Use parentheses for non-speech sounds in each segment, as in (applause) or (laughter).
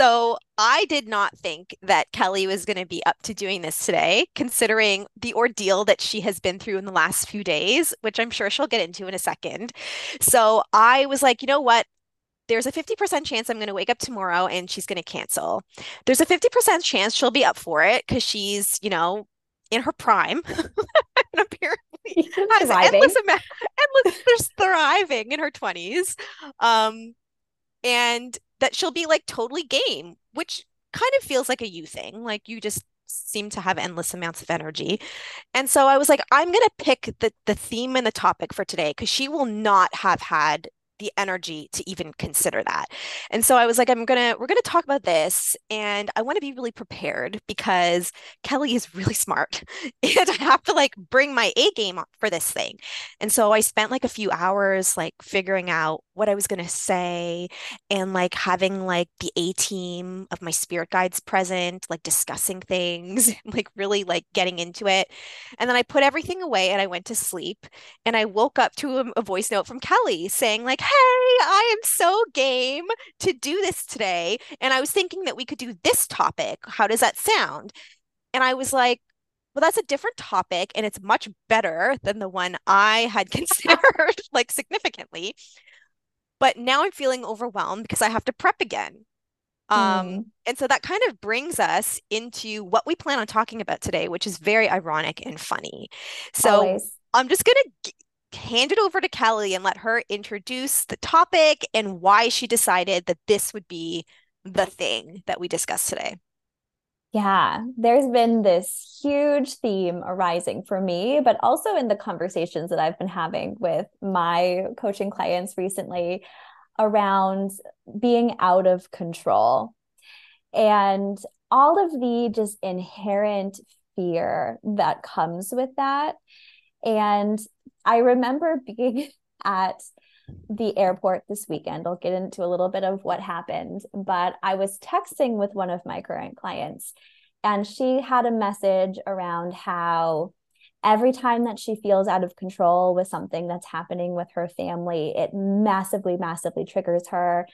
So I did not think that Kelly was going to be up to doing this today, considering the ordeal that she has been through in the last few days, which I'm sure she'll get into in a second. So I was like, you know what? There's a 50% chance I'm going to wake up tomorrow and she's going to cancel. There's a 50% chance she'll be up for it because she's, you know, in her prime. and (laughs) apparently (laughs) has thriving. endless endless, there's thriving in her 20s. Um, and that she'll be like totally game, which kind of feels like a you thing. Like you just seem to have endless amounts of energy. And so I was like, I'm going to pick the the theme and the topic for today because she will not have had the energy to even consider that. And so I was like, I'm gonna, we're gonna talk about this. And I want to be really prepared because Kelly is really smart. (laughs) and I have to like bring my A game for this thing. And so I spent like a few hours like figuring out what I was gonna say and like having like the A team of my spirit guides present, like discussing things, (laughs) like really like getting into it. And then I put everything away and I went to sleep. And I woke up to a, a voice note from Kelly saying, like, hey, I am so game to do this today. And I was thinking that we could do this topic. How does that sound? And I was like, well, that's a different topic and it's much better than the one I had (laughs) considered, like significantly. But now I'm feeling overwhelmed because I have to prep again. Um, mm. and so that kind of brings us into what we plan on talking about today, which is very ironic and funny. So Always. I'm just going to hand it over to Kelly and let her introduce the topic and why she decided that this would be the thing that we discuss today. Yeah, there's been this huge theme arising for me, but also in the conversations that I've been having with my coaching clients recently around being out of control and all of the just inherent fear that comes with that. And I remember (laughs) being at the airport this weekend. I'll get into a little bit of what happened, but I was texting with one of my current clients, and she had a message around how every time that she feels out of control with something that's happening with her family, it massively, massively triggers her.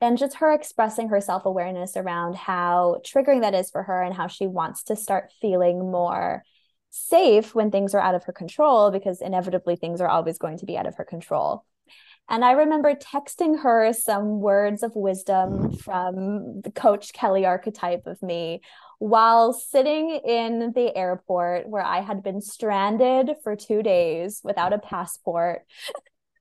And just her expressing her self awareness around how triggering that is for her and how she wants to start feeling more safe when things are out of her control because inevitably things are always going to be out of her control. And I remember texting her some words of wisdom from the coach Kelly archetype of me while sitting in the airport where I had been stranded for two days without a passport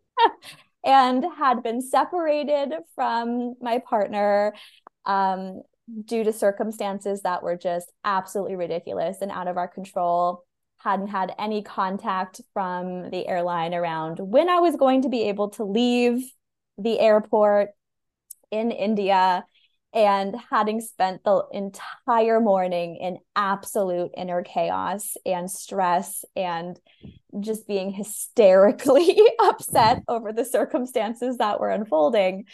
(laughs) and had been separated from my partner um, due to circumstances that were just absolutely ridiculous and out of our control hadn't had any contact from the airline around when I was going to be able to leave the airport in India and having spent the entire morning in absolute inner chaos and stress and just being hysterically (laughs) upset over the circumstances that were unfolding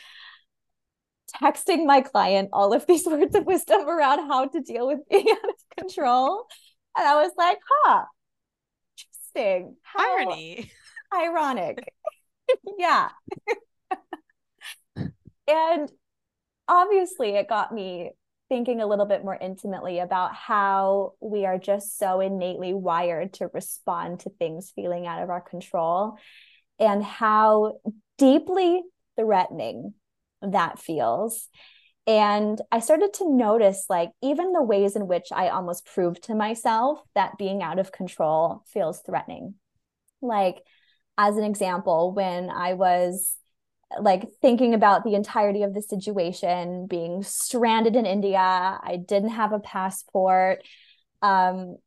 texting my client all of these (laughs) words of wisdom around how to deal with being (laughs) out of control. And I was like, huh, interesting. How Irony. Ironic. (laughs) yeah. and obviously, it got me thinking a little bit more intimately about how we are just so innately wired to respond to things feeling out of our control and how deeply threatening that feels. And I started to notice, like, even the ways in which I almost proved to myself that being out of control feels threatening. Like, as an example, when I was like thinking about the entirety of the situation, being stranded in India, I didn't have a passport. Um,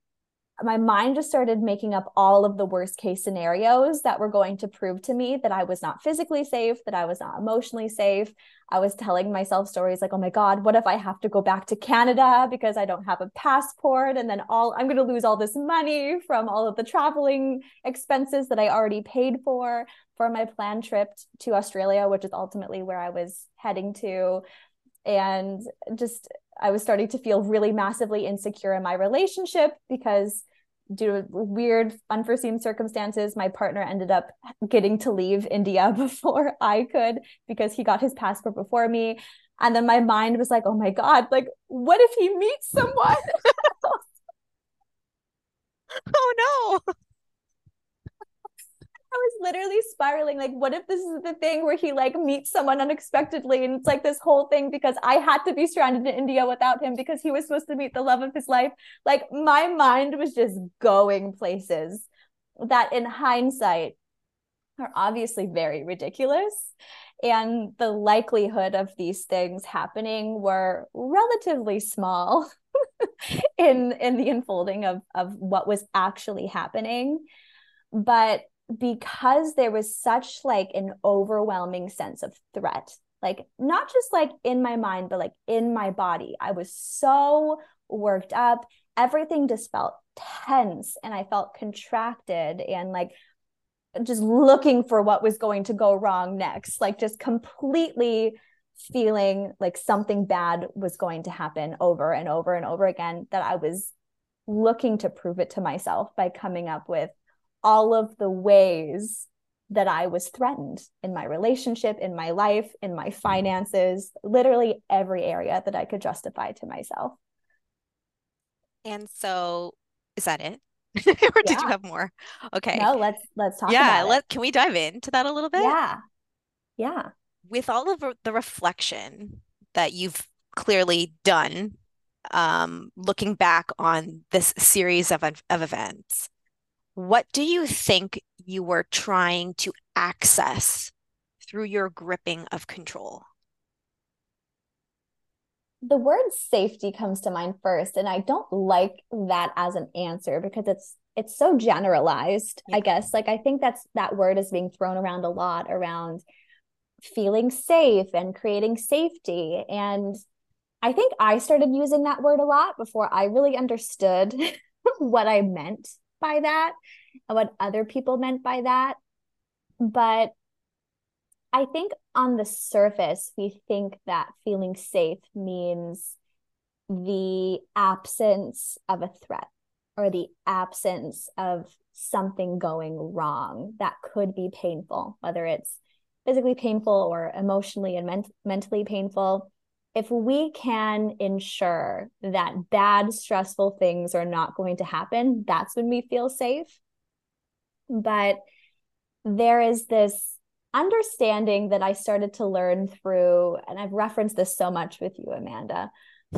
my mind just started making up all of the worst case scenarios that were going to prove to me that I was not physically safe, that I was not emotionally safe. I was telling myself stories like, oh my God, what if I have to go back to Canada because I don't have a passport? And then all I'm going to lose all this money from all of the traveling expenses that I already paid for for my planned trip to Australia, which is ultimately where I was heading to. And just I was starting to feel really massively insecure in my relationship because due to weird unforeseen circumstances my partner ended up getting to leave india (laughs) before i could because he got his passport before me And then my mind was like, oh my God, like, what if he meets someone? (laughs) (laughs) oh no. I was literally spiraling. Like, what if this is the thing where he like meets someone unexpectedly? And it's like this whole thing because I had to be stranded in India without him because he was supposed to meet the love of his life. Like, my mind was just going places that in hindsight are obviously very ridiculous and the likelihood of these things happening were relatively small (laughs) in in the unfolding of of what was actually happening but because there was such like an overwhelming sense of threat like not just like in my mind but like in my body. I was so worked up. Everything just felt tense and i felt contracted and like just looking for what was going to go wrong next, like just completely feeling like something bad was going to happen over and over and over again, that I was looking to prove it to myself by coming up with all of the ways that I was threatened in my relationship, in my life, in my finances, literally every area that I could justify to myself. And so, is that it? (laughs) or did you have more? Okay. No, let's let's talk yeah, let can we dive into that a little bit? Yeah. Yeah. With all of the reflection that you've clearly done, um, looking back on this series of of events, what do you think you were trying to access through your gripping of control? the word safety comes to mind first and i don't like that as an answer because it's it's so generalized yeah. i guess like i think that's that word is being thrown around a lot around feeling safe and creating safety and i think i started using that word a lot before i really understood (laughs) what i meant by that and what other people meant by that but I think on the surface, we think that feeling safe means the absence of a threat or the absence of something going wrong that could be painful, whether it's physically painful or emotionally and ment- mentally painful. If we can ensure that bad, stressful things are not going to happen, that's when we feel safe. But there is this understanding that I started to learn through, and I've referenced this so much with you, Amanda,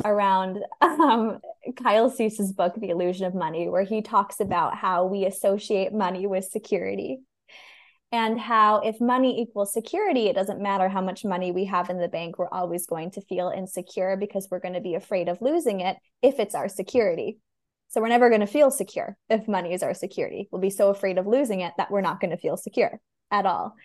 around um, Kyle Cease's book, The Illusion of Money, where he talks about how we associate money with security. And how, if money equals security, it doesn't matter how much money we have in the bank, we're always going to feel insecure because we're going to be afraid of losing it if it's our security. So we're never going to feel secure if money is our security. We'll be so afraid of losing it that we're not going to feel secure at all.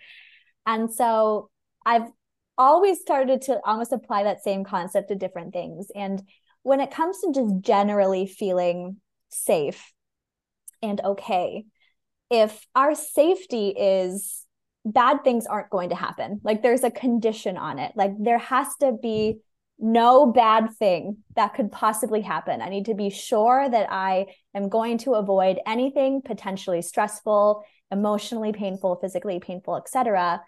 And so I've always started to almost apply that same concept to different things. And when it comes to just generally feeling safe and okay, if our safety is bad things aren't going to happen, like there's a condition on it, like there has to be no bad thing that could possibly happen. I need to be sure that I am going to avoid anything potentially stressful, emotionally painful, physically painful, etc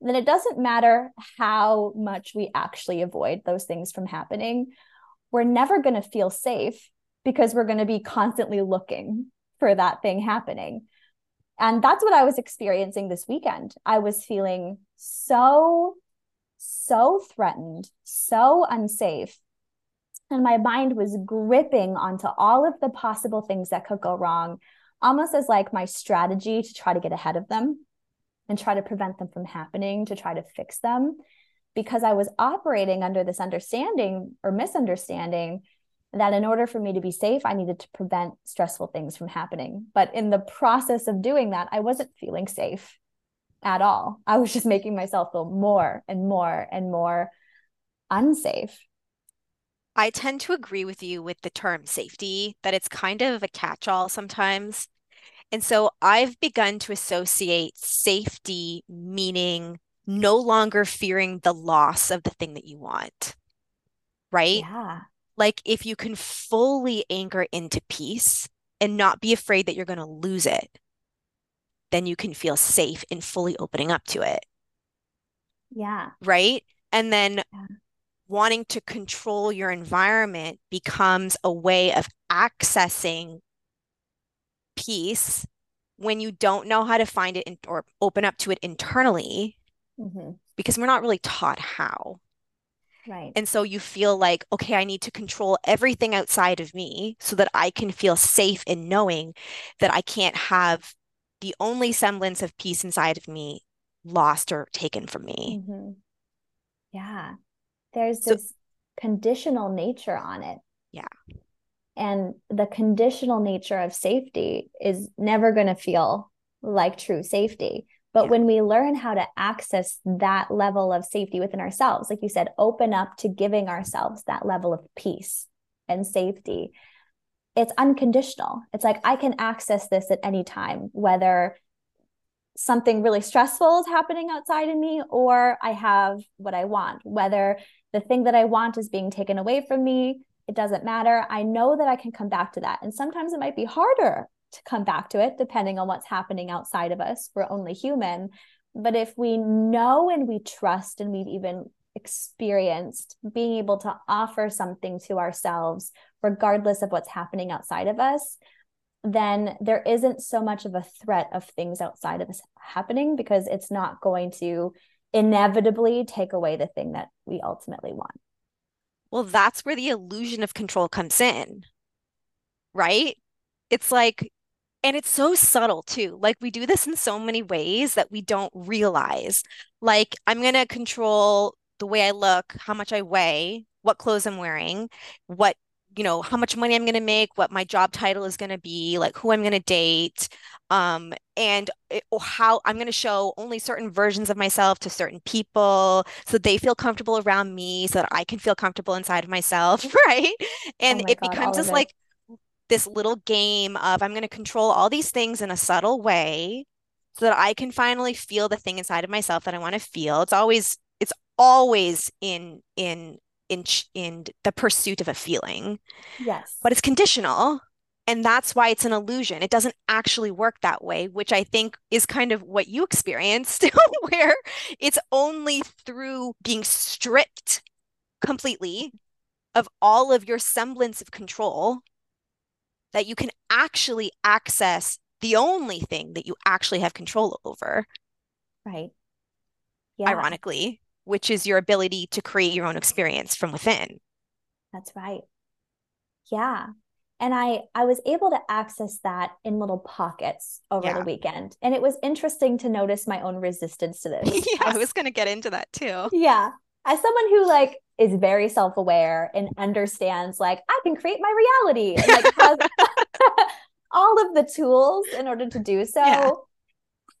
then it doesn't matter how much we actually avoid those things from happening. We're never going to feel safe because we're going to be constantly looking for that thing happening. And that's what I was experiencing this weekend. I was feeling so, so threatened, so unsafe. And my mind was gripping onto all of the possible things that could go wrong, almost as like my strategy to try to get ahead of them and try to prevent them from happening, to try to fix them, because I was operating under this understanding or misunderstanding that in order for me to be safe, I needed to prevent stressful things from happening. But in the process of doing that, I wasn't feeling safe at all. I was just making myself feel more and more and more unsafe. I tend to agree with you with the term safety, that it's kind of a catch all sometimes. And so I've begun to associate safety meaning no longer fearing the loss of the thing that you want. Right? Yeah. Like if you can fully anchor into peace and not be afraid that you're going to lose it, then you can feel safe in fully opening up to it. Yeah. Right. And then yeah. wanting to control your environment becomes a way of accessing peace when you don't know how to find it in, or open up to it internally mm-hmm. because we're not really taught how. Right. And so you feel like, okay, I need to control everything outside of me so that I can feel safe in knowing that I can't have the only semblance of peace inside of me lost or taken from me. Mm-hmm. Yeah. There's so, this conditional nature on it. Yeah. And the conditional nature of safety is never going to feel like true safety. But yeah. when we learn how to access that level of safety within ourselves, like you said, open up to giving ourselves that level of peace and safety, it's unconditional. It's like I can access this at any time, whether something really stressful is happening outside of me or I have what I want, whether the thing that I want is being taken away from me. It doesn't matter. I know that I can come back to that. And sometimes it might be harder to come back to it, depending on what's happening outside of us. We're only human. But if we know and we trust and we've even experienced being able to offer something to ourselves, regardless of what's happening outside of us, then there isn't so much of a threat of things outside of us happening because it's not going to inevitably take away the thing that we ultimately want. Well, that's where the illusion of control comes in, right? It's like and it's so subtle too. Like we do this in so many ways that we don't realize. Like I'm going to control the way I look, how much I weigh, what clothes I'm wearing, what, you know, how much money I'm going to make, what my job title is going to be, like who I'm going to date, um, and it, how I'm going to show only certain versions of myself to certain people so they feel comfortable around me so that I can feel comfortable inside of myself, (laughs) right? And oh it God, becomes this like this little game of I'm going to control all these things in a subtle way so that I can finally feel the thing inside of myself that I want to feel. It's always it's always in in in in the pursuit of a feeling. Yes. But it's conditional and that's why it's an illusion. It doesn't actually work that way, which I think is kind of what you experienced (laughs) where it's only through being stripped completely of all of your semblance of control that you can actually access the only thing that you actually have control over. Right. Yeah. Ironically, which is your ability to create your own experience from within. That's right. Yeah. And I I was able to access that in little pockets over yeah. the weekend. And it was interesting to notice my own resistance to this. (laughs) yeah, I was going to get into that too. Yeah. As someone who like is very self-aware and understands like I can create my reality and like has (laughs) all of the tools in order to do so. Yeah.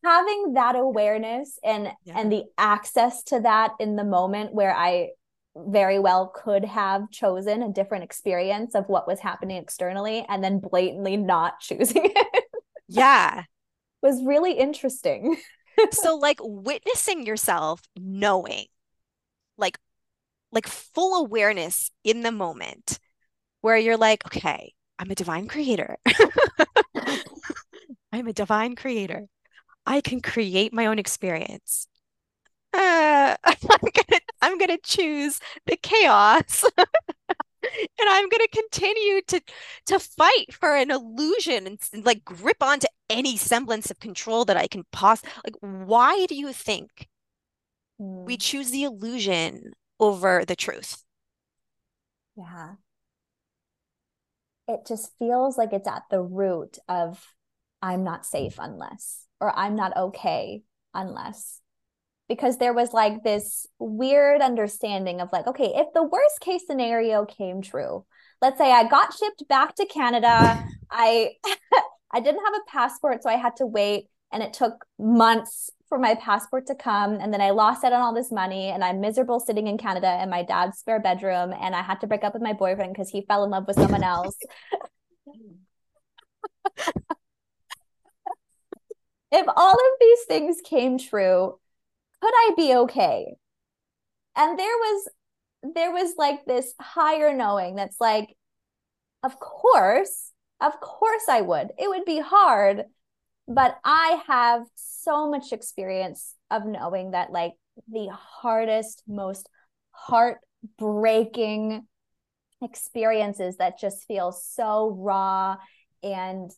Having that awareness and yeah. and the access to that in the moment where I very well could have chosen a different experience of what was happening externally and then blatantly not choosing it. (laughs) Yeah. was really interesting. (laughs) so like witnessing yourself knowing like like full awareness in the moment where you're like, okay, I'm a divine creator. (laughs) I'm a divine creator. I can create my own experience. Uh, (laughs) I'm gonna I'm gonna choose the chaos. (laughs) and I'm going to continue to to fight for an illusion and, and, like grip onto any semblance of control that I can possibly like why do you think we choose the illusion over the truth. Yeah. It just feels like it's at the root of I'm not safe unless, or I'm not okay unless. Because there was like this weird understanding of like, okay, if the worst case scenario came true, let's say I got shipped back to Canada, (laughs) I (laughs) I didn't have a passport, so I had to wait and it took months for my passport to come and then I lost out on all this money and I'm miserable sitting in Canada in my dad's spare bedroom and I had to break up with my boyfriend because he fell in love with someone else. (laughs) if all of these things came true, could I be okay? And there was there was like this higher knowing that's like of course, of course I would. It would be hard, but I have so much experience of knowing that like the hardest, most heart breaking experiences that just feel so raw and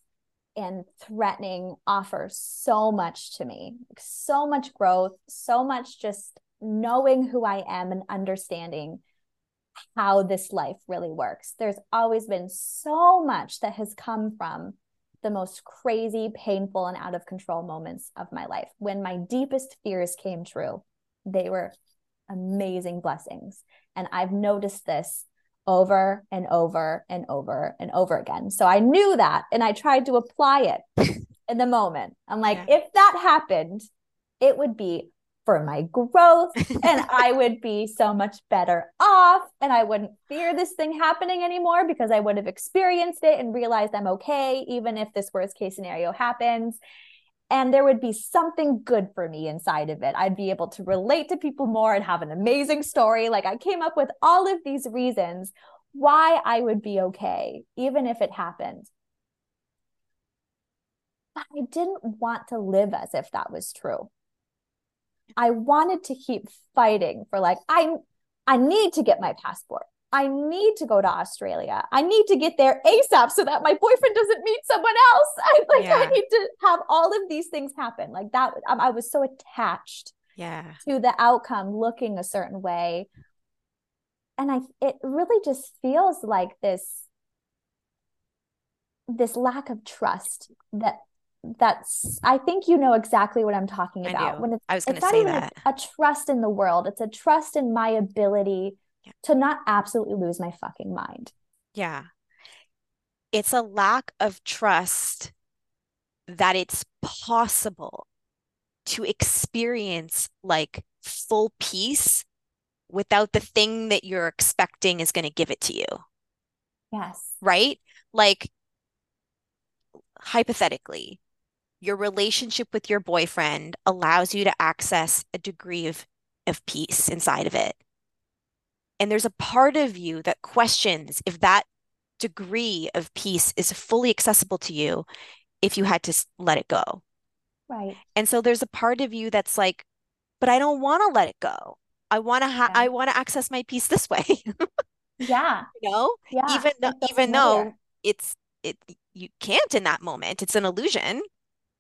and threatening offer so much to me. So much growth so much just knowing who i am and understanding how this life really works. There's always been so much that has come from the most crazy painful and out of control moments of my life when my deepest fears came true they were amazing blessings and i've noticed this over and over and over and over again. So I knew that and I tried to apply it in the moment. I'm like, yeah. if that happened, it would be for my growth and (laughs) I would be so much better off and I wouldn't fear this thing happening anymore because I would have experienced it and realized I'm okay even if this worst case scenario happens and there would be something good for me inside of it. I'd be able to relate to people more and have an amazing story. Like I came up with all of these reasons why I would be okay, even if it happened. But I didn't want to live as if that was true. I wanted to keep fighting for like I I need to get my passport. I need to go to Australia. I need to get there ASAP so that my boyfriend doesn't meet someone else. (laughs) I like yeah. I need to have all of these things happen. Like that um, I was so attached yeah to the outcome looking a certain way. And I it really just feels like this this lack of trust that that's I think you know exactly what I'm talking about. When it's, I was going to say that a, a trust in the world, it's a trust in my ability yeah. to not absolutely lose my fucking mind. Yeah. It's a lack of trust that it's possible to experience like full peace without the thing that you're expecting is going to give it to you. Yes. Right? Like, hypothetically, your relationship with your boyfriend allows you to access a degree of, of peace inside of it. And there's a part of you that questions if that degree of peace is fully accessible to you if you had to let it go. Right. And so there's a part of you that's like, but I don't want to let it go. I want to ha- yeah. I want to access my peace this way. (laughs) yeah. You know? Yeah. Even though, even though it's it you can't in that moment. It's an illusion.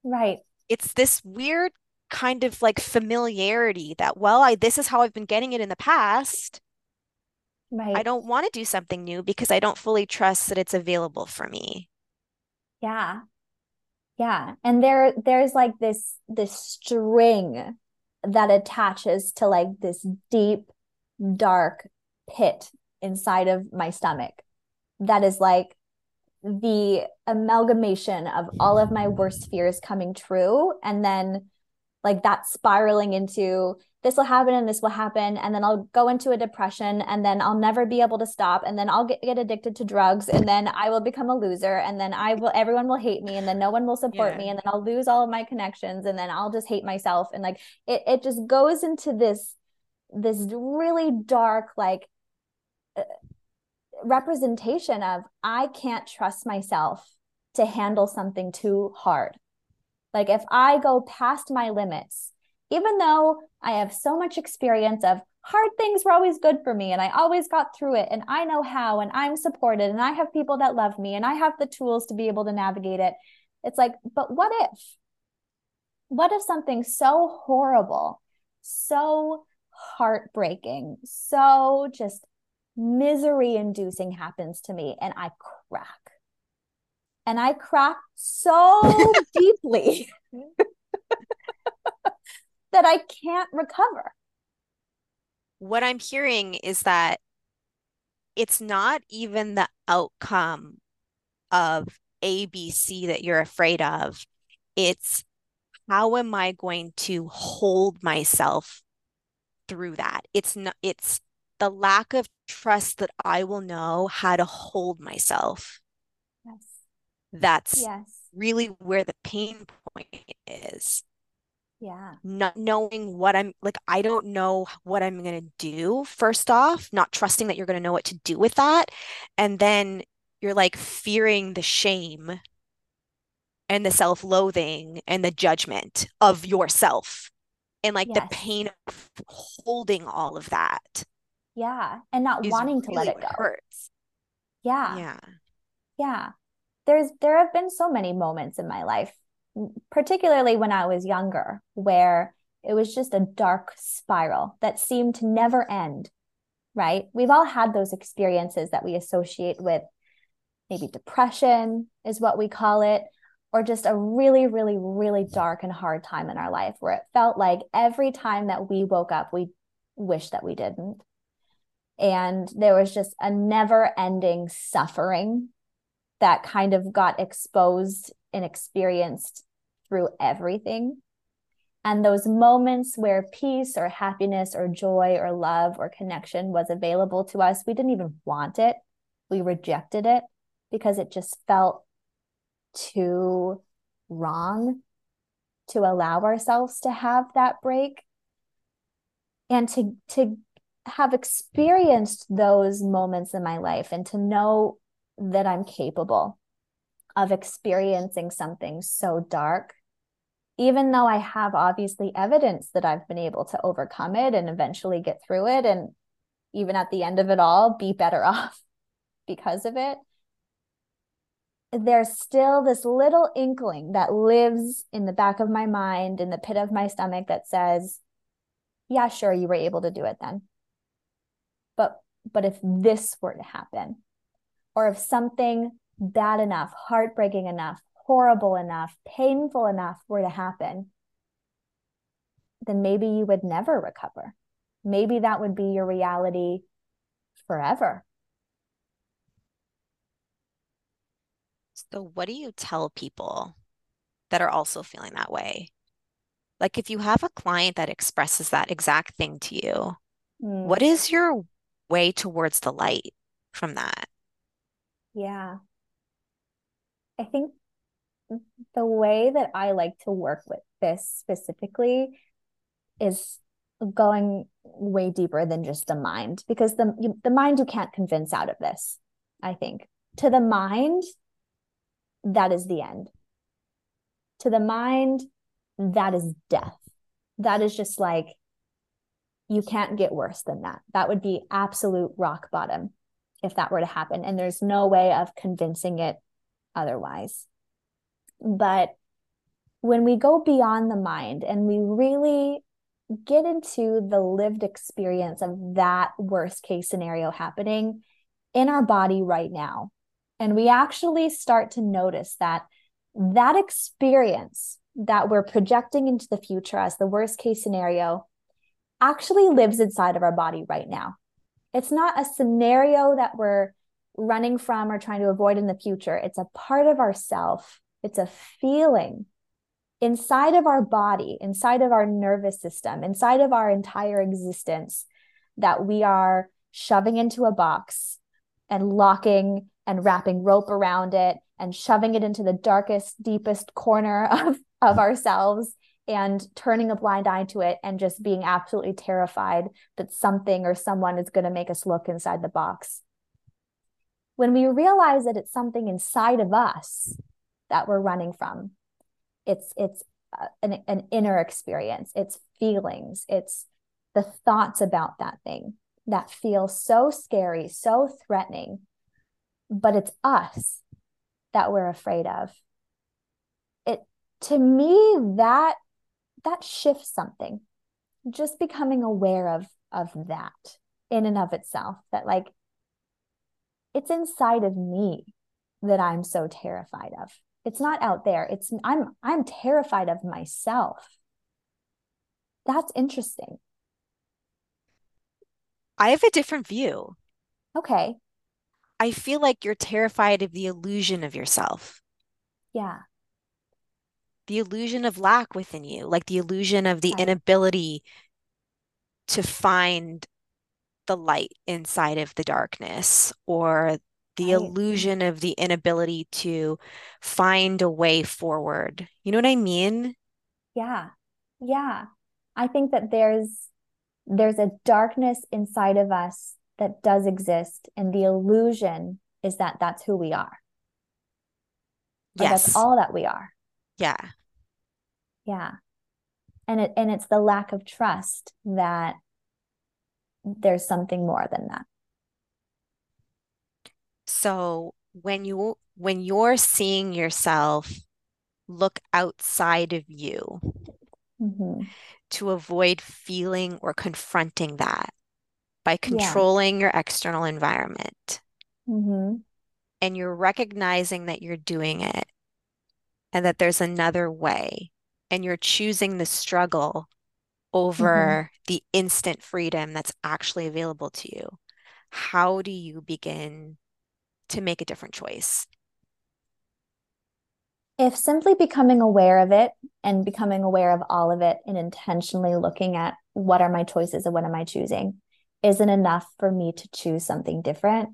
Right. It's this weird kind of like familiarity that well, I this is how I've been getting it in the past. Right. I don't want to do something new because I don't fully trust that it's available for me. Yeah. Yeah. And there there's like this this string that attaches to like this deep dark pit inside of my stomach that is like the amalgamation of all of my worst fears coming true and then like that spiraling into this will happen and this will happen and then i'll go into a depression and then i'll never be able to stop and then i'll get, get addicted to drugs and then i will become a loser and then i will everyone will hate me and then no one will support yeah. me and then i'll lose all of my connections and then i'll just hate myself and like it, it just goes into this this really dark like representation of i can't trust myself to handle something too hard like if i go past my limits even though I have so much experience of hard things were always good for me and I always got through it and I know how and I'm supported and I have people that love me and I have the tools to be able to navigate it. It's like, but what if? What if something so horrible, so heartbreaking, so just misery inducing happens to me and I crack? And I crack so (laughs) deeply that I can't recover. What I'm hearing is that it's not even the outcome of ABC that you're afraid of. It's how am I going to hold myself through that? It's not, it's the lack of trust that I will know how to hold myself. Yes. That's yes. really where the pain point is yeah not knowing what i'm like i don't know what i'm going to do first off not trusting that you're going to know what to do with that and then you're like fearing the shame and the self-loathing and the judgment of yourself and like yes. the pain of holding all of that Yeah. And not wanting to let it go. Hurts. Yeah. Yeah. Yeah. There's there have been so many moments in my life, particularly when I was younger, where it was just a dark spiral that seemed to never end. Right? We've all had those experiences that we associate with maybe depression is what we call it or just a really really really dark and hard time in our life where it felt like every time that we woke up we wished that we didn't and there was just a never ending suffering that kind of got exposed and experienced through everything. And those moments where peace or happiness or joy or love or connection was available to us, we didn't even want it. We rejected it because it just felt too wrong to allow ourselves to have that break and to to have experienced those moments in my life and to know that I'm capable of experiencing something so dark, even though I have obviously evidence that I've been able to overcome it and eventually get through it, and even at the end of it all, be better (laughs) off because of it. There's still this little inkling that lives in the back of my mind, in the pit of my stomach, that says, Yeah, sure, you were able to do it then but but if this were to happen or if something bad enough heartbreaking enough horrible enough painful enough were to happen then maybe you would never recover. Maybe that would be your reality forever. So what do you tell people that are also feeling that way? Like if you have a client that expresses that exact thing to you mm. what is your way towards the light from that. Yeah. I think the way that I like to work with this specifically is going way deeper than just the mind because the you, the mind you can't convince out of this i think to the mind that is the end to the mind that is death that is just like you can't get worse than that. That would be absolute rock bottom if that were to happen. And there's no way of convincing it otherwise. But when we go beyond the mind and we really get into the lived experience of that worst case scenario happening in our body right now, and we actually start to notice that that experience that we're projecting into the future as the worst case scenario actually lives inside of our body right now. It's not a scenario that we're running from or trying to avoid in the future. It's a part of ourself. It's a feeling inside of our body, inside of our nervous system, inside of our entire existence that we are shoving into a box and locking and wrapping rope around it and shoving it into the darkest, deepest corner (laughs) of, of ourselves and turning a blind eye to it and just being absolutely terrified that something or someone is going to make us look inside the box. When we realize that it's something inside of us that we're running from, it's it's uh, an, an inner experience, it's feelings, it's the thoughts about that thing that feel so scary, so threatening, but it's us that we're afraid of. It to me that that shifts something. Just becoming aware of of that in and of itself that like it's inside of me that i'm so terrified of. It's not out there. It's i'm i'm terrified of myself. That's interesting. I have a different view. Okay. I feel like you're terrified of the illusion of yourself. Yeah the illusion of lack within you, like the illusion of the inability to find the light inside of the darkness or the illusion of the inability to find a way forward. You know what I mean? Yeah. Yeah. I think that there's there's a darkness inside of us that does exist and the illusion is that that's who we are. Yes. That's all that we are. Yeah. Yeah. And it and it's the lack of trust that there's something more than that. So when you when you're seeing yourself look outside of you Mhm. to avoid feeling or confronting that by controlling your external environment, Mhm. and you're recognizing that you're doing it and that there's another way, and you're choosing the struggle Mhm. over the instant freedom that's actually available to you, how do you begin to make a different choice? If simply becoming aware of it and becoming aware of all of it and intentionally looking at what are my choices and what am I choosing isn't enough for me to choose something different,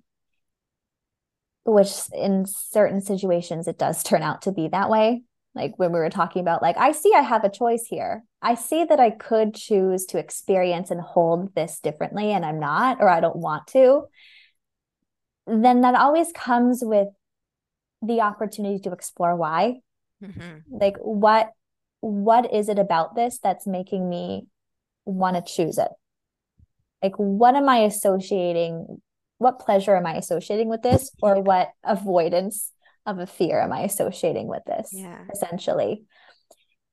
which in certain situations it does turn out to be that way. Like when we were talking about, like, I see I have a choice here. I see that I could choose to experience and hold this differently, and I'm not, or I don't want to. Then that always comes with the opportunity to explore why Mhm. like what what is it about this that's making me want to choose it like what am i associating what pleasure am i associating with this or what avoidance of a fear am i associating with this Yeah. essentially.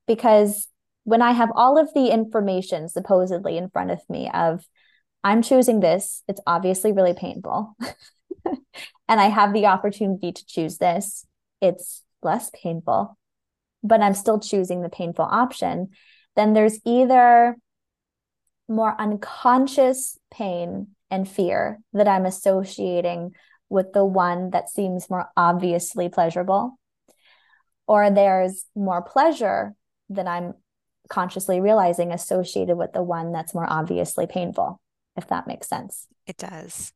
Because when i have all of the information supposedly in front of me of i'm choosing this it's obviously really painful. (laughs) And I have the opportunity to choose this, it's less painful, but I'm still choosing the painful option, then there's either more unconscious pain and fear that I'm associating with the one that seems more obviously pleasurable, or there's more pleasure than I'm consciously realizing associated with the one that's more obviously painful, if that makes sense. It does.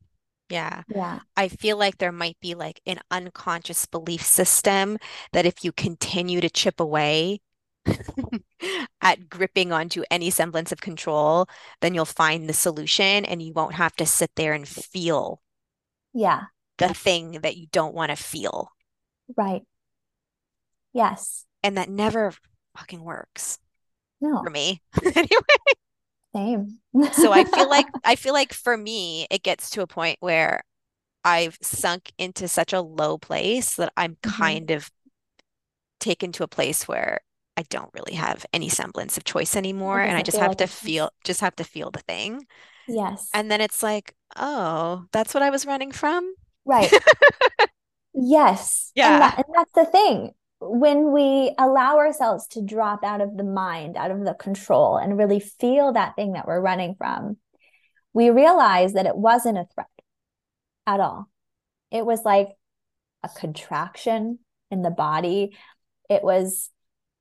Yeah. Yeah. I feel like there might be like an unconscious belief system that if you continue to chip away (laughs) at gripping onto any semblance of control, then you'll find the solution and you won't have to sit there and feel Yeah. The thing that you don't want to feel. Right. Yes. And that never fucking works No. for me. (laughs) Anyway, Same. so I feel like (laughs) I feel like for me, it gets to a point where I've sunk into such a low place that I'm Mhm. kind of taken to a place where I don't really have any semblance of choice anymore. And I just have like to feel, just have to feel the thing. Yes. And then it's like, oh, that's what I was running from. Right. Yes. (laughs) And Yeah. that and that's the thing. When we allow ourselves to drop out of the mind, out of the control, and really feel that thing that we're running from, we realize that it wasn't a threat at all. It was like a contraction in the body. It was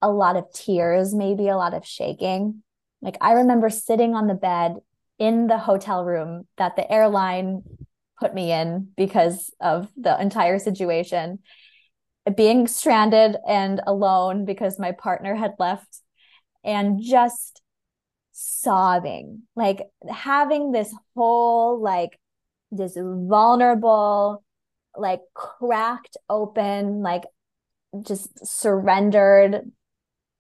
a lot of tears, maybe a lot of shaking. Like I remember sitting on the bed in the hotel room that the airline put me in because of the entire situation, being stranded and alone because my partner had left, and just sobbing, like having this whole, like, this vulnerable, like cracked open, like just surrendered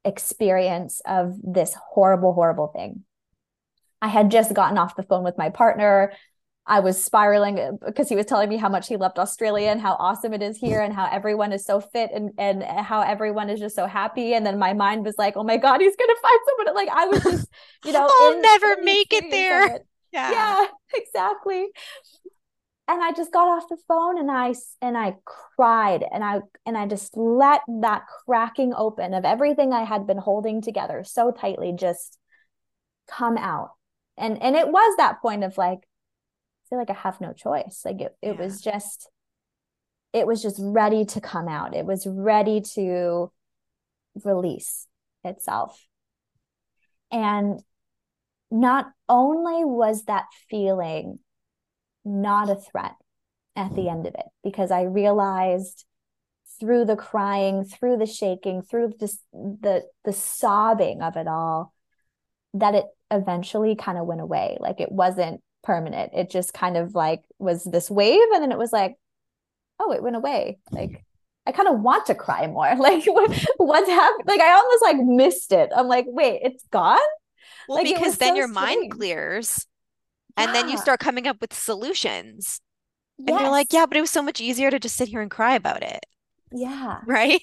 experience of this horrible, horrible thing. I had just gotten off the phone with my partner. I was spiraling uh, because he was telling me how much he loved Australia and how awesome it is here and how everyone is so fit and and how everyone is just so happy. And then my mind was like, oh my God, he's gonna (laughs) find someone. Like I was just, you know, I'll in- never make it there. it. (laughs) Yeah. Yeah, (laughs) exactly. And I just got off the phone and I and I cried and I and I just let that cracking open of everything I had been holding together so tightly just come out. And and it was that point of like feel like I have no choice. Like it it Yeah. was just it was just ready to come out. It was ready to release itself. And not only was that feeling not a threat at the mm-hmm. end of it, because I realized through the crying, through the shaking, through just the the sobbing of it all, that it eventually kind of went away. Like it wasn't permanent. It just kind of like was this wave, and then it was like, oh, it went away. Hmm. Like I kind of want to cry more. (laughs) Like what, what's happened? Like I almost like missed it. I'm like, wait, it's gone. Well, Like, because then so your mind clears And then you start coming up with solutions. And you're like, yeah, but it was so much easier to just sit here and cry about it. Yeah. (laughs) Right?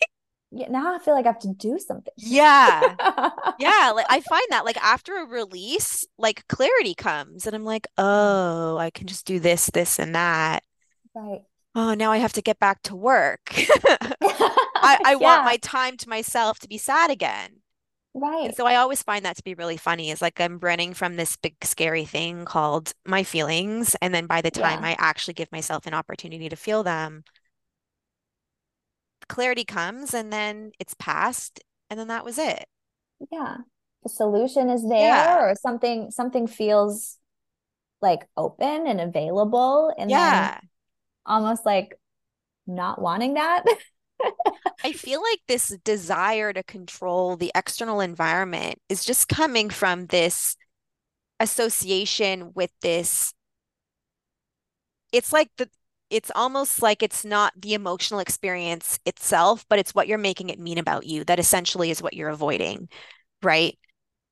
Yeah. Now I feel like I have to do something. Yeah. (laughs) Yeah, like I find that like after a release, like clarity comes and I'm like, oh, I can just do this, this, and that. Right. Oh, now I have to get back to work. (laughs) I, (laughs) I want my time to myself to be sad again. And Right. so I always find that to be really funny is like I'm running from this big scary thing called my feelings. And then by the time Yeah. I actually give myself an opportunity to feel them, clarity comes and then it's past. And then that was it. Yeah. The solution is there Yeah. or something something feels like open and available and then Yeah. almost like not wanting that. (laughs) I feel like this desire to control the external environment is just coming from this association with this. It's like the, it's almost like it's not the emotional experience itself, but it's what you're making it mean about you. That essentially is what you're avoiding, right?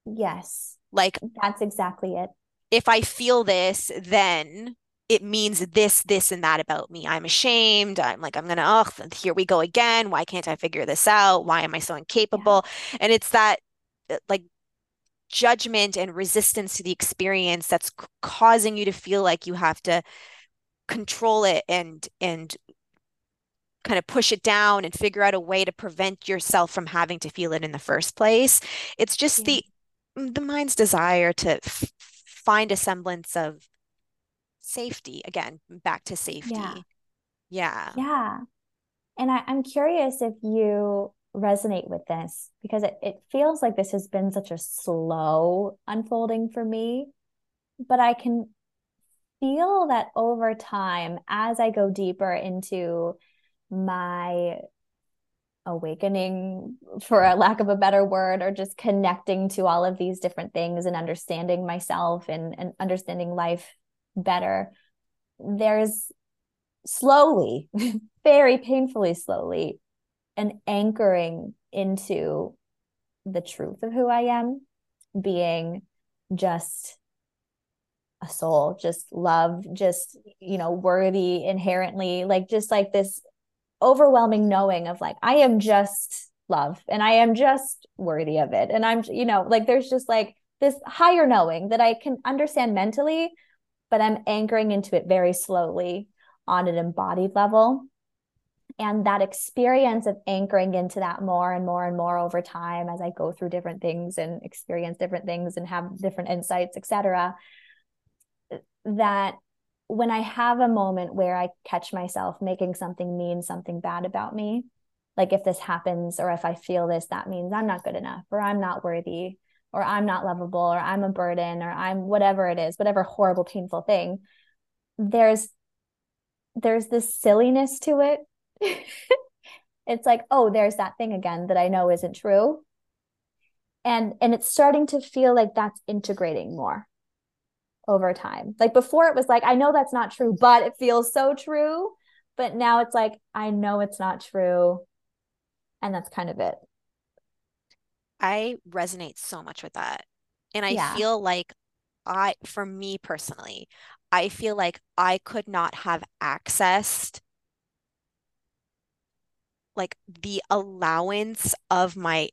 Yes. Like That's exactly it. if I feel this, then it means this, this, and that about me. I'm ashamed. I'm like, I'm gonna, oh, here we go again. Why can't I figure this out? Why am I so incapable? And it's that uh, like judgment and resistance to the experience that's causing you to feel like you have to control it and and kind of push it down and figure out a way to prevent yourself from having to feel it in the first place. It's just Yeah. the the mind's desire to f find a semblance of safety again back to safety Yeah. yeah Yeah. And I, I'm curious if you resonate with this because it, it feels like this has been such a slow unfolding for me. But I can feel that over time, as I go deeper into my awakening, for a lack of a better word, or just connecting to all of these different things and understanding myself and, and understanding life better, there's slowly, (laughs) very painfully slowly, an anchoring into the truth of who I am, being just a soul, just love, just, you know, worthy inherently, like just like this overwhelming knowing of like, I am just love and I am just worthy of it. And I'm, you know, like there's just like this higher knowing that I can understand mentally, but I'm anchoring into it very slowly on an embodied level. And that experience of anchoring into that more and more and more over time as I go through different things and experience different things and have different insights, etc. That when I have a moment where I catch myself making something mean something bad about me, like if this happens or if I feel this, that means I'm not good enough or I'm not worthy or I'm not lovable or I'm a burden or I'm whatever it is, whatever horrible, painful thing, there's there's this silliness to it. (laughs) it's like, oh, there's that thing again that I know isn't true. And and it's starting to feel like that's integrating more over time. Like before it was like, I know that's not true, but it feels so true. But now it's like, I know it's not true. And that's kind of it. I resonate so much with that. And I Yeah. feel like I, for me personally, I feel like I could not have accessed like the allowance of my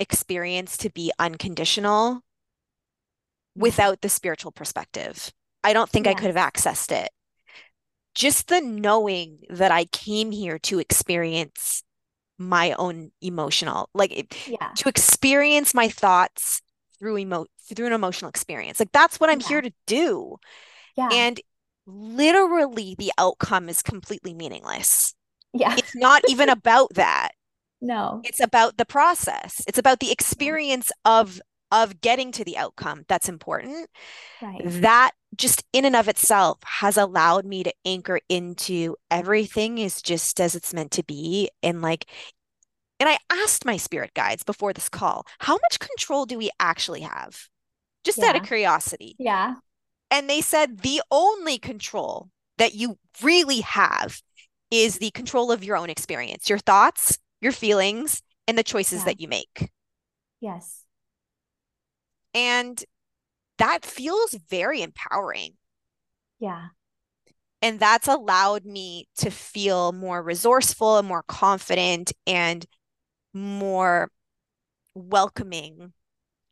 experience to be unconditional without the spiritual perspective. I don't think I could have accessed it. Just the knowing that I came here to experience my own emotional, like it- Yeah. to experience my thoughts through emo through an emotional experience. Like that's what I'm Yeah. here to do. Yeah. And literally the outcome is completely meaningless. Yeah. It's not even (laughs) about that. No. It's about the process. It's about the experience of of getting to the outcome that's important. Right. That just in and of itself has allowed me to anchor into everything is just as it's meant to be. And like, and I asked my spirit guides before this call, how much control do we actually have? Just out of curiosity. Yeah. And they said the only control that you really have is the control of your own experience, your thoughts, your feelings, and the choices Yeah. that you make. Yes. And that feels very empowering. Yeah. And that's allowed me to feel more resourceful and more confident and more welcoming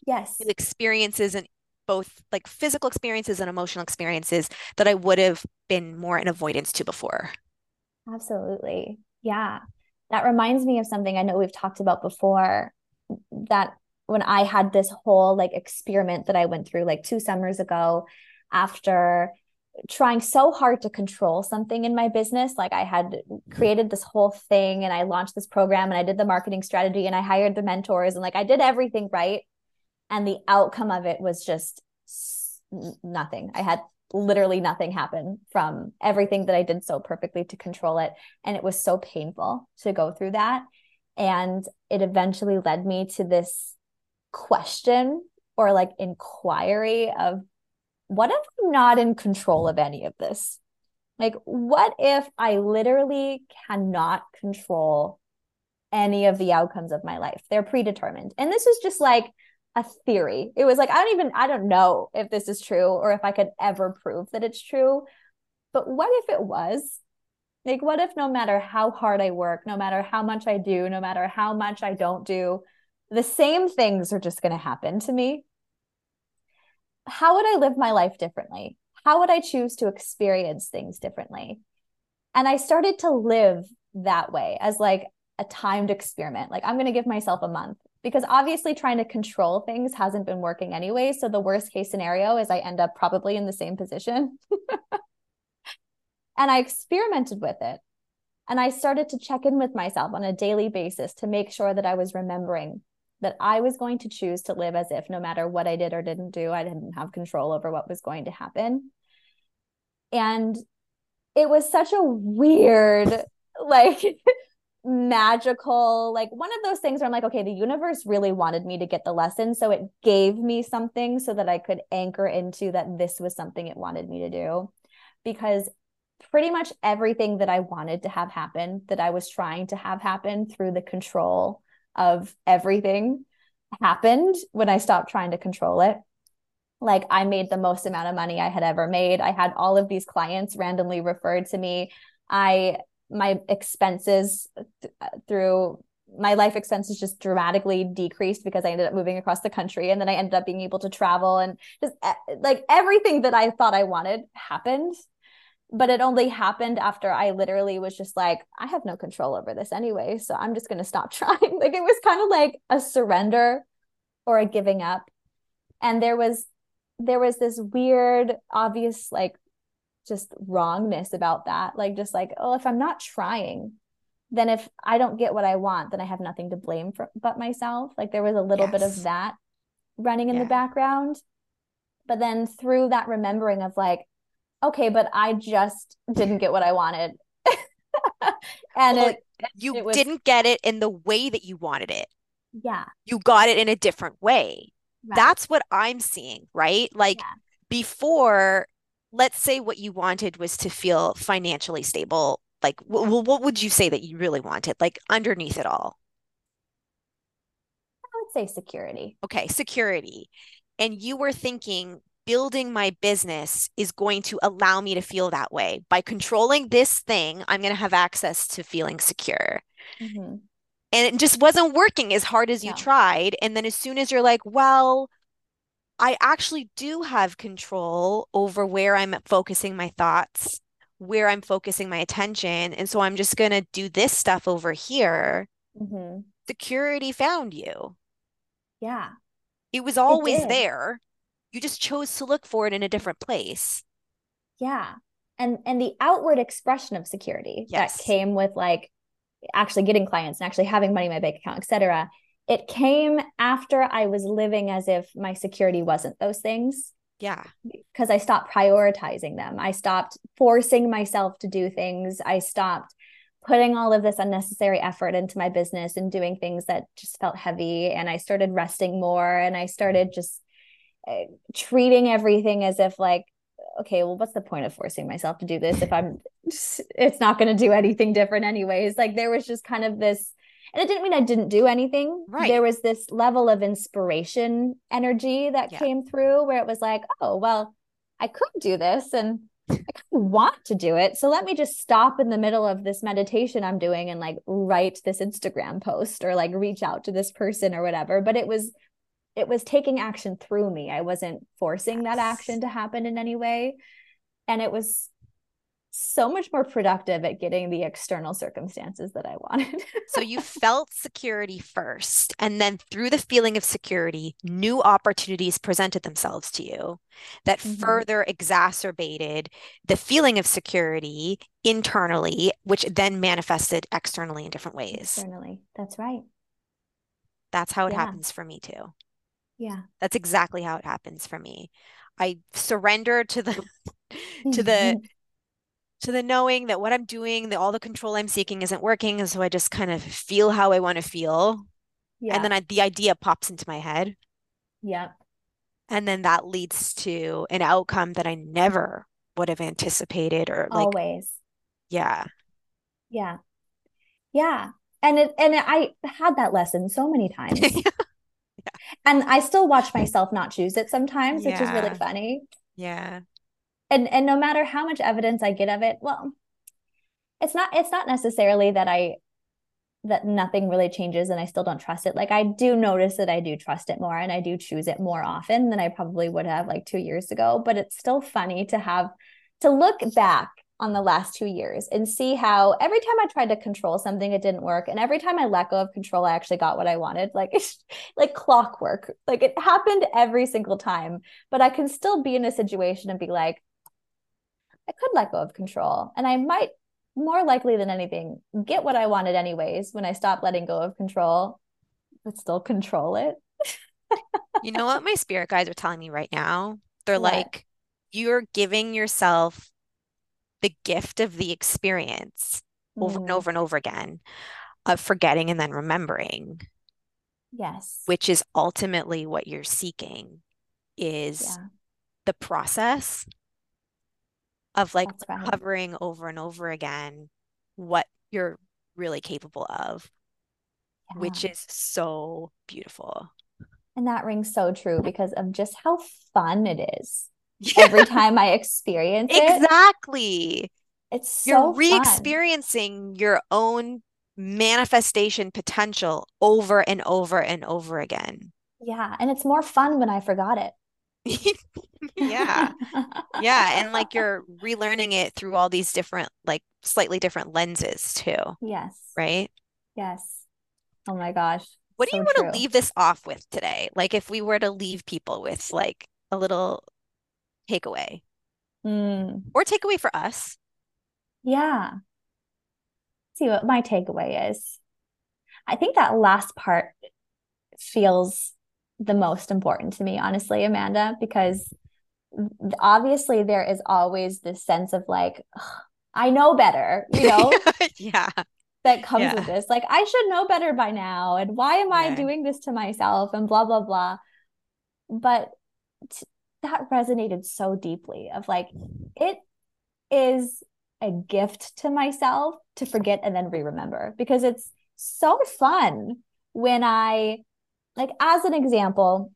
yes experiences and both like physical experiences and emotional experiences that I would have been more in avoidance to before. Absolutely. Yeah. That reminds me of something I know we've talked about before that when I had this whole like experiment that I went through like two summers ago after trying so hard to control something in my business. Like I had created this whole thing and I launched this program and I did the marketing strategy and I hired the mentors and like I did everything right. And the outcome of it was just nothing. I had literally nothing happen from everything that I did so perfectly to control it. And it was so painful to go through that. And it eventually led me to this question or like inquiry of what if I'm not in control of any of this? Like, what if I literally cannot control any of the outcomes of my life? They're predetermined. And this is just like a theory. It was like, I don't even, I don't know if this is true or if I could ever prove that it's true. But what if it was? Like, what if no matter how hard I work, no matter how much I do, no matter how much I don't do, the same things are just going to happen to me? how would I live my life differently? How would I choose to experience things differently? And I started to live that way as like a timed experiment. Like I'm going to give myself a month because obviously trying to control things hasn't been working anyway. So the worst case scenario is I end up probably in the same position. (laughs) and I experimented with it. And I started to check in with myself on a daily basis to make sure that I was remembering that I was going to choose to live as if no matter what I did or didn't do, I didn't have control over what was going to happen. And it was such a weird, (laughs) like, (laughs) magical, like one of those things where I'm like, okay, the universe really wanted me to get the lesson. So it gave me something so that I could anchor into that this was something it wanted me to do. Because pretty much everything that I wanted to have happen, that I was trying to have happen through the control of everything happened when I stopped trying to control it. Like I made the most amount of money I had ever made. I had all of these clients randomly referred to me. I my expenses th- through my life expenses just dramatically decreased because I ended up moving across the country and then I ended up being able to travel and just eh, like everything that I thought I wanted happened but it only happened after I literally was just like, I have no control over this anyway. So I'm just going to stop (laughs) trying. like it was kind of like a surrender or a giving up. And there was, there was this weird, obvious, like just wrongness about that. Like, just like, oh, if I'm not trying, then if I don't get what I want, then I have nothing to blame for but myself. Like there was a little yes. bit of that running in yeah. the background. But then through that remembering of like, okay, but I just didn't get what I wanted. (laughs) and well, it you it was, didn't get it in the way that you wanted it. Yeah. You got it in a different way. Right. That's what I'm seeing, right? Like yeah. before, let's say what you wanted was to feel financially stable. Like, well, what would you say that you really wanted? Like underneath it all? I would say security. Okay, security. And you were thinking building my business is going to allow me to feel that way. By controlling this thing, I'm going to have access to feeling secure. Mm-hmm. And it just wasn't working as hard as you tried. And then as soon as you're like, well, I actually do have control over where I'm focusing my thoughts, where I'm focusing my attention. And so I'm just going to do this stuff over here. Mm-hmm. Security found you. Yeah. It was always it there you just chose to look for it in a different place. Yeah. And and the outward expression of security yes. that came with like actually getting clients and actually having money in my bank account etc it came after i was living as if my security wasn't those things. Yeah. Because i stopped prioritizing them. I stopped forcing myself to do things. I stopped putting all of this unnecessary effort into my business and doing things that just felt heavy and i started resting more and i started just treating everything as if like okay well what's the point of forcing myself to do this if i'm it's not going to do anything different anyways like there was just kind of this and it didn't mean i didn't do anything right there was this level of inspiration energy that yeah. came through where it was like oh well i could do this and I kind of want to do it. So let me just stop in the middle of this meditation I'm doing and like write this Instagram post or like reach out to this person or whatever. But it was it was taking action through me. I wasn't forcing yes. that action to happen in any way. And it was so much more productive at getting the external circumstances that I wanted. (laughs) so you felt security first, and then through the feeling of security, new opportunities presented themselves to you that mm-hmm. further exacerbated the feeling of security internally, which then manifested externally in different ways. Externally, that's right. That's how it yeah. happens for me too. Yeah. That's exactly how it happens for me. I surrender to the (laughs) to mm-hmm. the mm-hmm. to the knowing that what I'm doing, that all the control I'm seeking isn't working. And so I just kind of feel how I want to feel. Yeah. And then I, the idea pops into my head. Yeah. And then that leads to an outcome that I never would have anticipated or like always. Yeah. Yeah. Yeah. And it and I had that lesson so many (laughs) times. Yeah. And I still watch myself not choose it sometimes, yeah. which is really funny. Yeah and and no matter how much evidence i get of it well it's not it's not necessarily that i that nothing really changes and i still don't trust it like i do notice that i do trust it more and i do choose it more often than i probably would have like two years ago but it's still funny to have to look back on the last two years and see how every time I tried to control something, it didn't work. And every time I let go of control, I actually got what I wanted. Like, (laughs) like clockwork. Like it happened every single time. But I can still be in a situation and be like, I could let go of control. And I might more likely than anything get what I wanted anyways when I stop letting go of control, but still control it. you know what my spirit guides are telling me right now? They're what? like, you're giving yourself the gift of the experience mm. over and mm. over and over again of forgetting and then remembering. Yes. Which is ultimately what you're seeking is yeah. the process of like right. covering over and over again what you're really capable of, yeah. which is so beautiful. And that rings so true because of just how fun it is (laughs) yeah. every time I experience it. Exactly. It's so You're re-experiencing your own manifestation potential over and over and over again. Yeah. And it's more fun when I forgot it. (laughs) yeah. Yeah. And like you're relearning it through all these different, like slightly different lenses too. Yes. Right? Yes. Oh my gosh. What so do you want true. to leave this off with today? Like if we were to leave people with like a little takeaway mm. or takeaway for us. Yeah. Let's see what my takeaway is. I think that last part feels the most important to me, honestly, Amanda, because obviously there is always this sense of like, I know better, you know? (laughs) yeah. That comes yeah. with this. Like, I should know better by now. And why am I doing this to myself? And blah, blah, blah. But t- that resonated so deeply of like, it is a gift to myself to forget and then re remember because it's so fun when I like as an example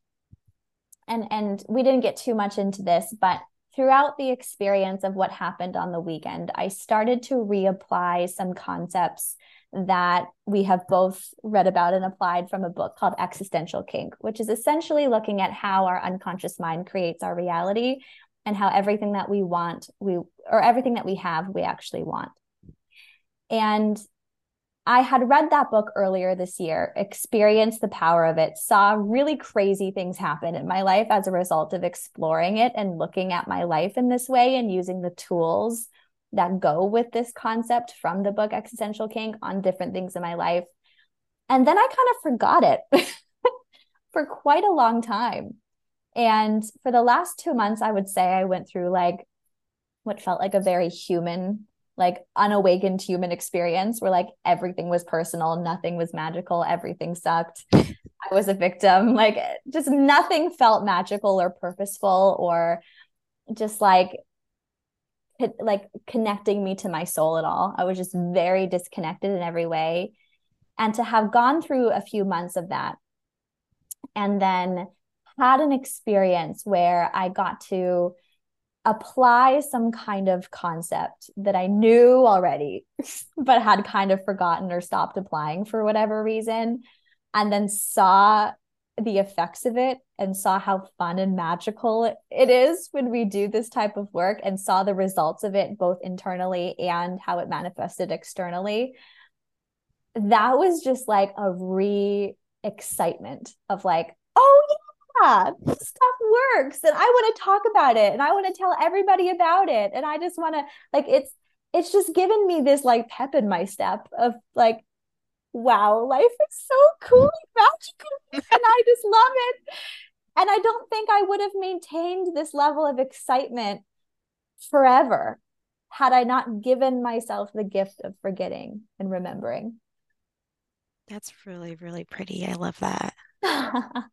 and and we didn't get too much into this but throughout the experience of what happened on the weekend i started to reapply some concepts that we have both read about and applied from a book called existential kink which is essentially looking at how our unconscious mind creates our reality and how everything that we want we or everything that we have we actually want. And I had read that book earlier this year, experienced the power of it, saw really crazy things happen in my life as a result of exploring it and looking at my life in this way and using the tools that go with this concept from the book Existential Kink on different things in my life. And then I kind of forgot it (laughs) for quite a long time. And for the last two months, I would say I went through like what felt like a very human like unawakened human experience where like everything was personal, nothing was magical, everything sucked. I was a victim. (laughs) Like just nothing felt magical or purposeful or just like like connecting me to my soul at all. I was just very disconnected in every way. And to have gone through a few months of that and then had an experience where I got to apply some kind of concept that I knew already, (laughs) but had kind of forgotten or stopped applying for whatever reason, and then saw the effects of it and saw how fun and magical it is when we do this type of work and saw the results of it both internally and how it manifested externally that was just like a re excitement of like oh yeah this stuff works and i want to talk about it and i want to tell everybody about it and i just want to like it's it's just given me this like pep in my step of like wow, life is so cool and magical. and I just love it. And I don't think I would have maintained this level of excitement forever had I not given myself the gift of forgetting and remembering. That's really, really pretty. I love that. (laughs)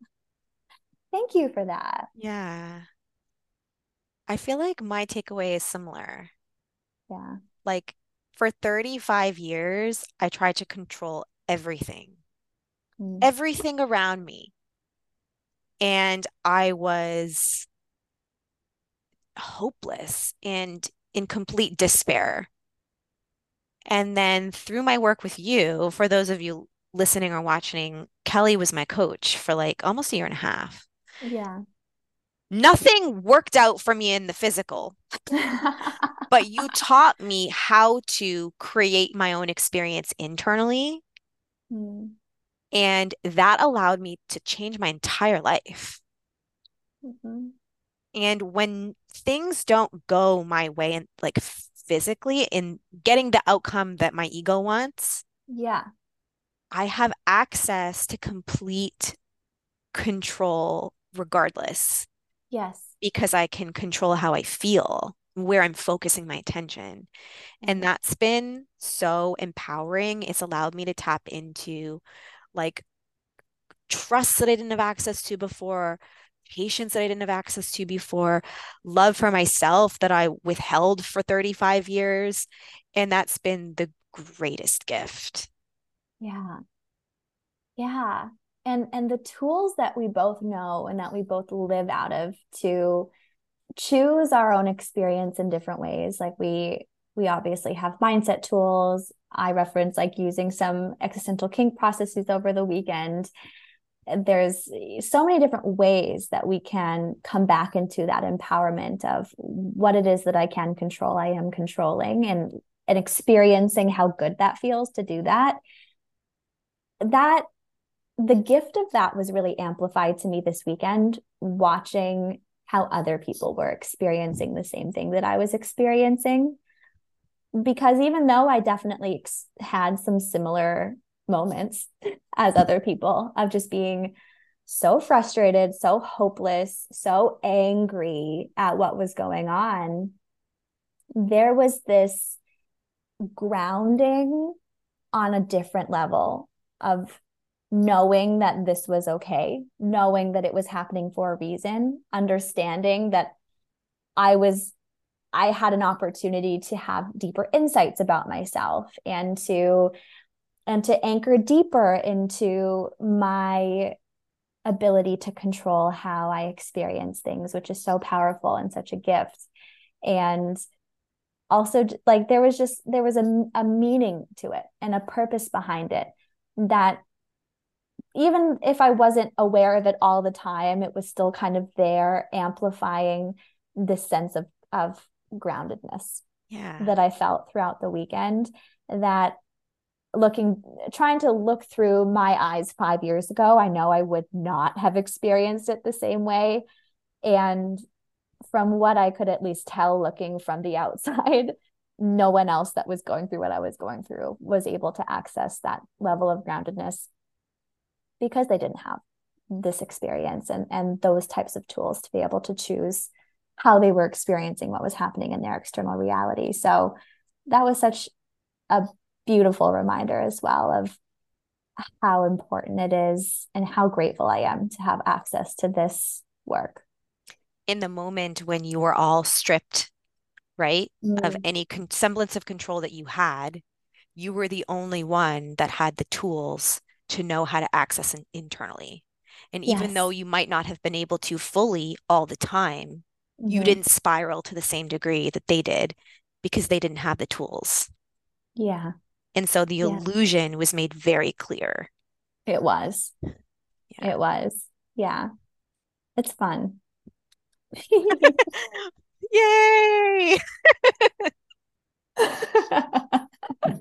Thank you for that. Yeah. I feel like my takeaway is similar. Yeah. Like for 35 years, I tried to control everything, mm. everything around me. And I was hopeless and in complete despair. And then through my work with you, for those of you listening or watching, Kelly was my coach for like almost a year and a half. Yeah. Nothing worked out for me in the physical, (laughs) but you taught me how to create my own experience internally Mm. And that allowed me to change my entire life. Mm-hmm. And when things don't go my way and like physically in getting the outcome that my ego wants, yeah. I have access to complete control regardless. Yes. Because I can control how I feel where I'm focusing my attention. And mm-hmm. that's been so empowering. It's allowed me to tap into like trust that I didn't have access to before, patience that I didn't have access to before, love for myself that I withheld for 35 years. And that's been the greatest gift. Yeah. Yeah. And and the tools that we both know and that we both live out of to choose our own experience in different ways like we we obviously have mindset tools. I reference like using some existential kink processes over the weekend. There's so many different ways that we can come back into that empowerment of what it is that i can control i am controlling and and experiencing how good that feels to do that. That the gift of that was really amplified to me this weekend watching how other people were experiencing the same thing that I was experiencing. Because even though I definitely ex- had some similar moments (laughs) as other people of just being so frustrated, so hopeless, so angry at what was going on, there was this grounding on a different level of knowing that this was okay, knowing that it was happening for a reason, understanding that I was I had an opportunity to have deeper insights about myself and to and to anchor deeper into my ability to control how I experience things, which is so powerful and such a gift. And also like there was just there was a, a meaning to it and a purpose behind it that even if I wasn't aware of it all the time, it was still kind of there, amplifying this sense of of groundedness yeah. that I felt throughout the weekend. That looking, trying to look through my eyes five years ago, I know I would not have experienced it the same way. And from what I could at least tell looking from the (laughs) outside, no one else that was going through what I was going through was able to access that level of groundedness because they didn't have this experience and and those types of tools to be able to choose how they were experiencing what was happening in their external reality so that was such a beautiful reminder as well of how important it is and how grateful I am to have access to this work. In the moment when you were all stripped, right, mm. of any con- semblance of control that you had, you were the only one that had the tools to know how to access internally. And even yes. though you might not have been able to fully all the time, you mm-hmm. didn't spiral to the same degree that they did because they didn't have the tools. Yeah. And so the Yeah. illusion was made very clear. It was. Yeah. It was. Yeah. It's fun. (laughs) Yay! (laughs) (laughs)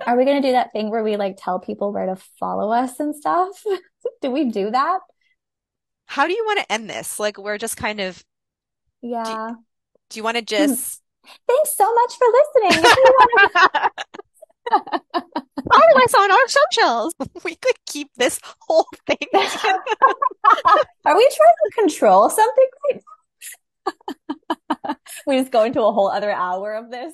Are we going to do that thing where we like tell people where to follow us and stuff? (laughs) Do we do that? How do you want to end this? Like, we're just kind of, Yeah. do you want to hmm. just Thanks so much for listening. You (laughs) (laughs) follow us on our socials? We could keep this whole thing. Are we trying to control something right we just go into a whole other hour of this.